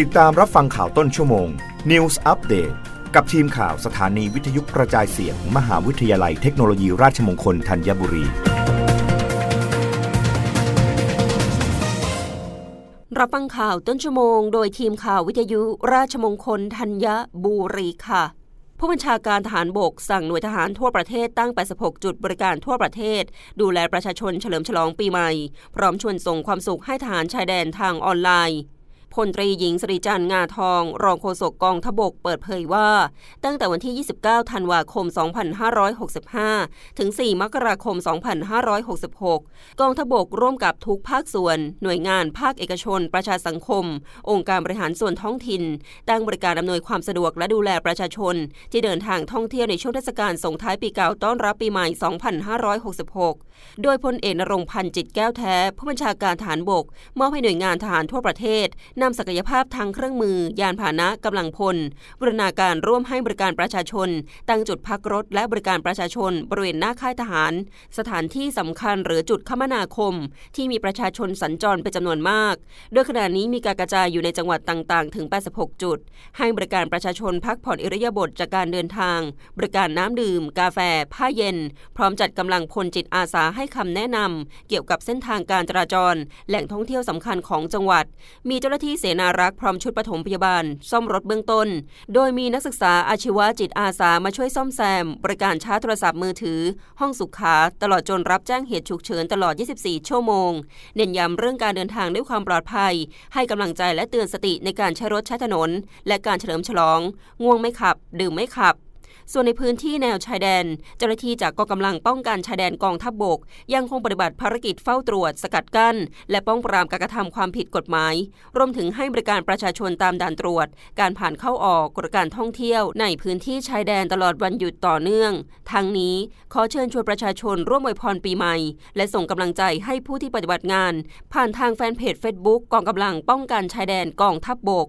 ติดตามรับฟังข่าวต้นชั่วโมง News Update กับทีมข่าวสถานีวิทยุกระจายเสียงมหาวิทยาลัยเทคโนโลยีราชมงคลธัญบุรี รับฟังข่าวต้นชั่วโมง โดยทีมข่าววิทยุราชมงคลธัญบุรีค่ะ ผู้บัญชาการทหารบกสั่งหน่วยทหารทั่วประเทศตั้ง 86 จุดบริการทั่วประเทศ ดูแลประชาชนเฉลิมฉลองปีใหม่ พร้อมชวนส่งความสุขให้ทหารชายแดนทางออนไลน์ พลตรีหญิงสริจันงาทอง รองโฆษกกองทบกเปิดเผยว่า ตั้งแต่วันที่ 29 ธันวาคม 2565 ถึง 4 มกราคม 2566 กองทบกร่วมกับทุกภาคส่วน หน่วยงานภาคเอกชน ประชาสังคม องค์การบริหารส่วนท้องถิ่น ตั้งบริการอำนวยความสะดวกและดูแลประชาชน ที่เดินทางท่องเที่ยวในช่วงเทศกาลส่งท้ายปีเก่าต้อนรับปีใหม่ 2566 โดยพลเอกนรงพันธ์จิตแก้วแท้ ผู้บัญชาการฐานบก มอบให้หน่วยงานทหารทั่วประเทศนำศักยภาพทางเครื่องมือ ยานพาหนะกำลังพลบรณาการร่วมให้บริการประชาชน ตั้งจุดพักรถ และบริการประชาชน บริเวณหน้าค่ายทหาร สถานที่สำคัญหรือจุดคมนาคม ที่มีประชาชนสัญจรเป็นจำนวนมาก โดยขณะนี้มีการกระจายอยู่ในจังหวัดต่างๆ ถึง 86 จุด ให้บริการประชาชนพักผ่อนอิริยาบถจากการเดินทาง บริการน้ำดื่ม กาแฟ ผ้าเย็น พร้อมจัดกำลังพลจิตอาสาให้คำแนะนำเกี่ยวกับเส้นทางการจราจร แหล่งท่องเที่ยวสำคัญของจังหวัด มีเจ้าหน้าที่ที่เสนารักษ์พร้อมชุดปฐมพยาบาล ซ่อมรถเบื้องต้น โดยมีนักศึกษาอาชีวะจิตอาสามาช่วยซ่อมแซม บริการชาร์จโทรศัพท์มือถือ ห้องสุขา ตลอดจนรับแจ้งเหตุฉุกเฉินตลอด 24 ชั่วโมง เน้นย้ำเรื่องการเดินทางด้วยความปลอดภัย ให้กำลังใจและเตือนสติในการใช้รถใช้ถนน และการเฉลิมฉลอง ง่วงไม่ขับ ดื่มไม่ขับ ส่วนในพื้นที่แนวชายแดน เจ้าหน้าที่จากกองกำลังป้องกันชายแดนกองทัพบบก ยังคงปฏิบัติภารกิจเฝ้าตรวจ สกัดกั้น และป้องปรามการกระทำความผิดกฎหมาย รวมถึงให้บริการประชาชนตามด่านตรวจ การผ่านเข้าออกกฎการท่องเที่ยว ในพื้นที่ชายแดนตลอดวันหยุดต่อเนื่อง ทั้งนี้ขอเชิญชวนประชาชนร่วมอวยพรปีใหม่ และส่งกำลังใจให้ผู้ที่ปฏิบัติงาน ผ่านทางแฟนเพจ Facebook กองกำลังป้องกันชายแดนกองทัพบบก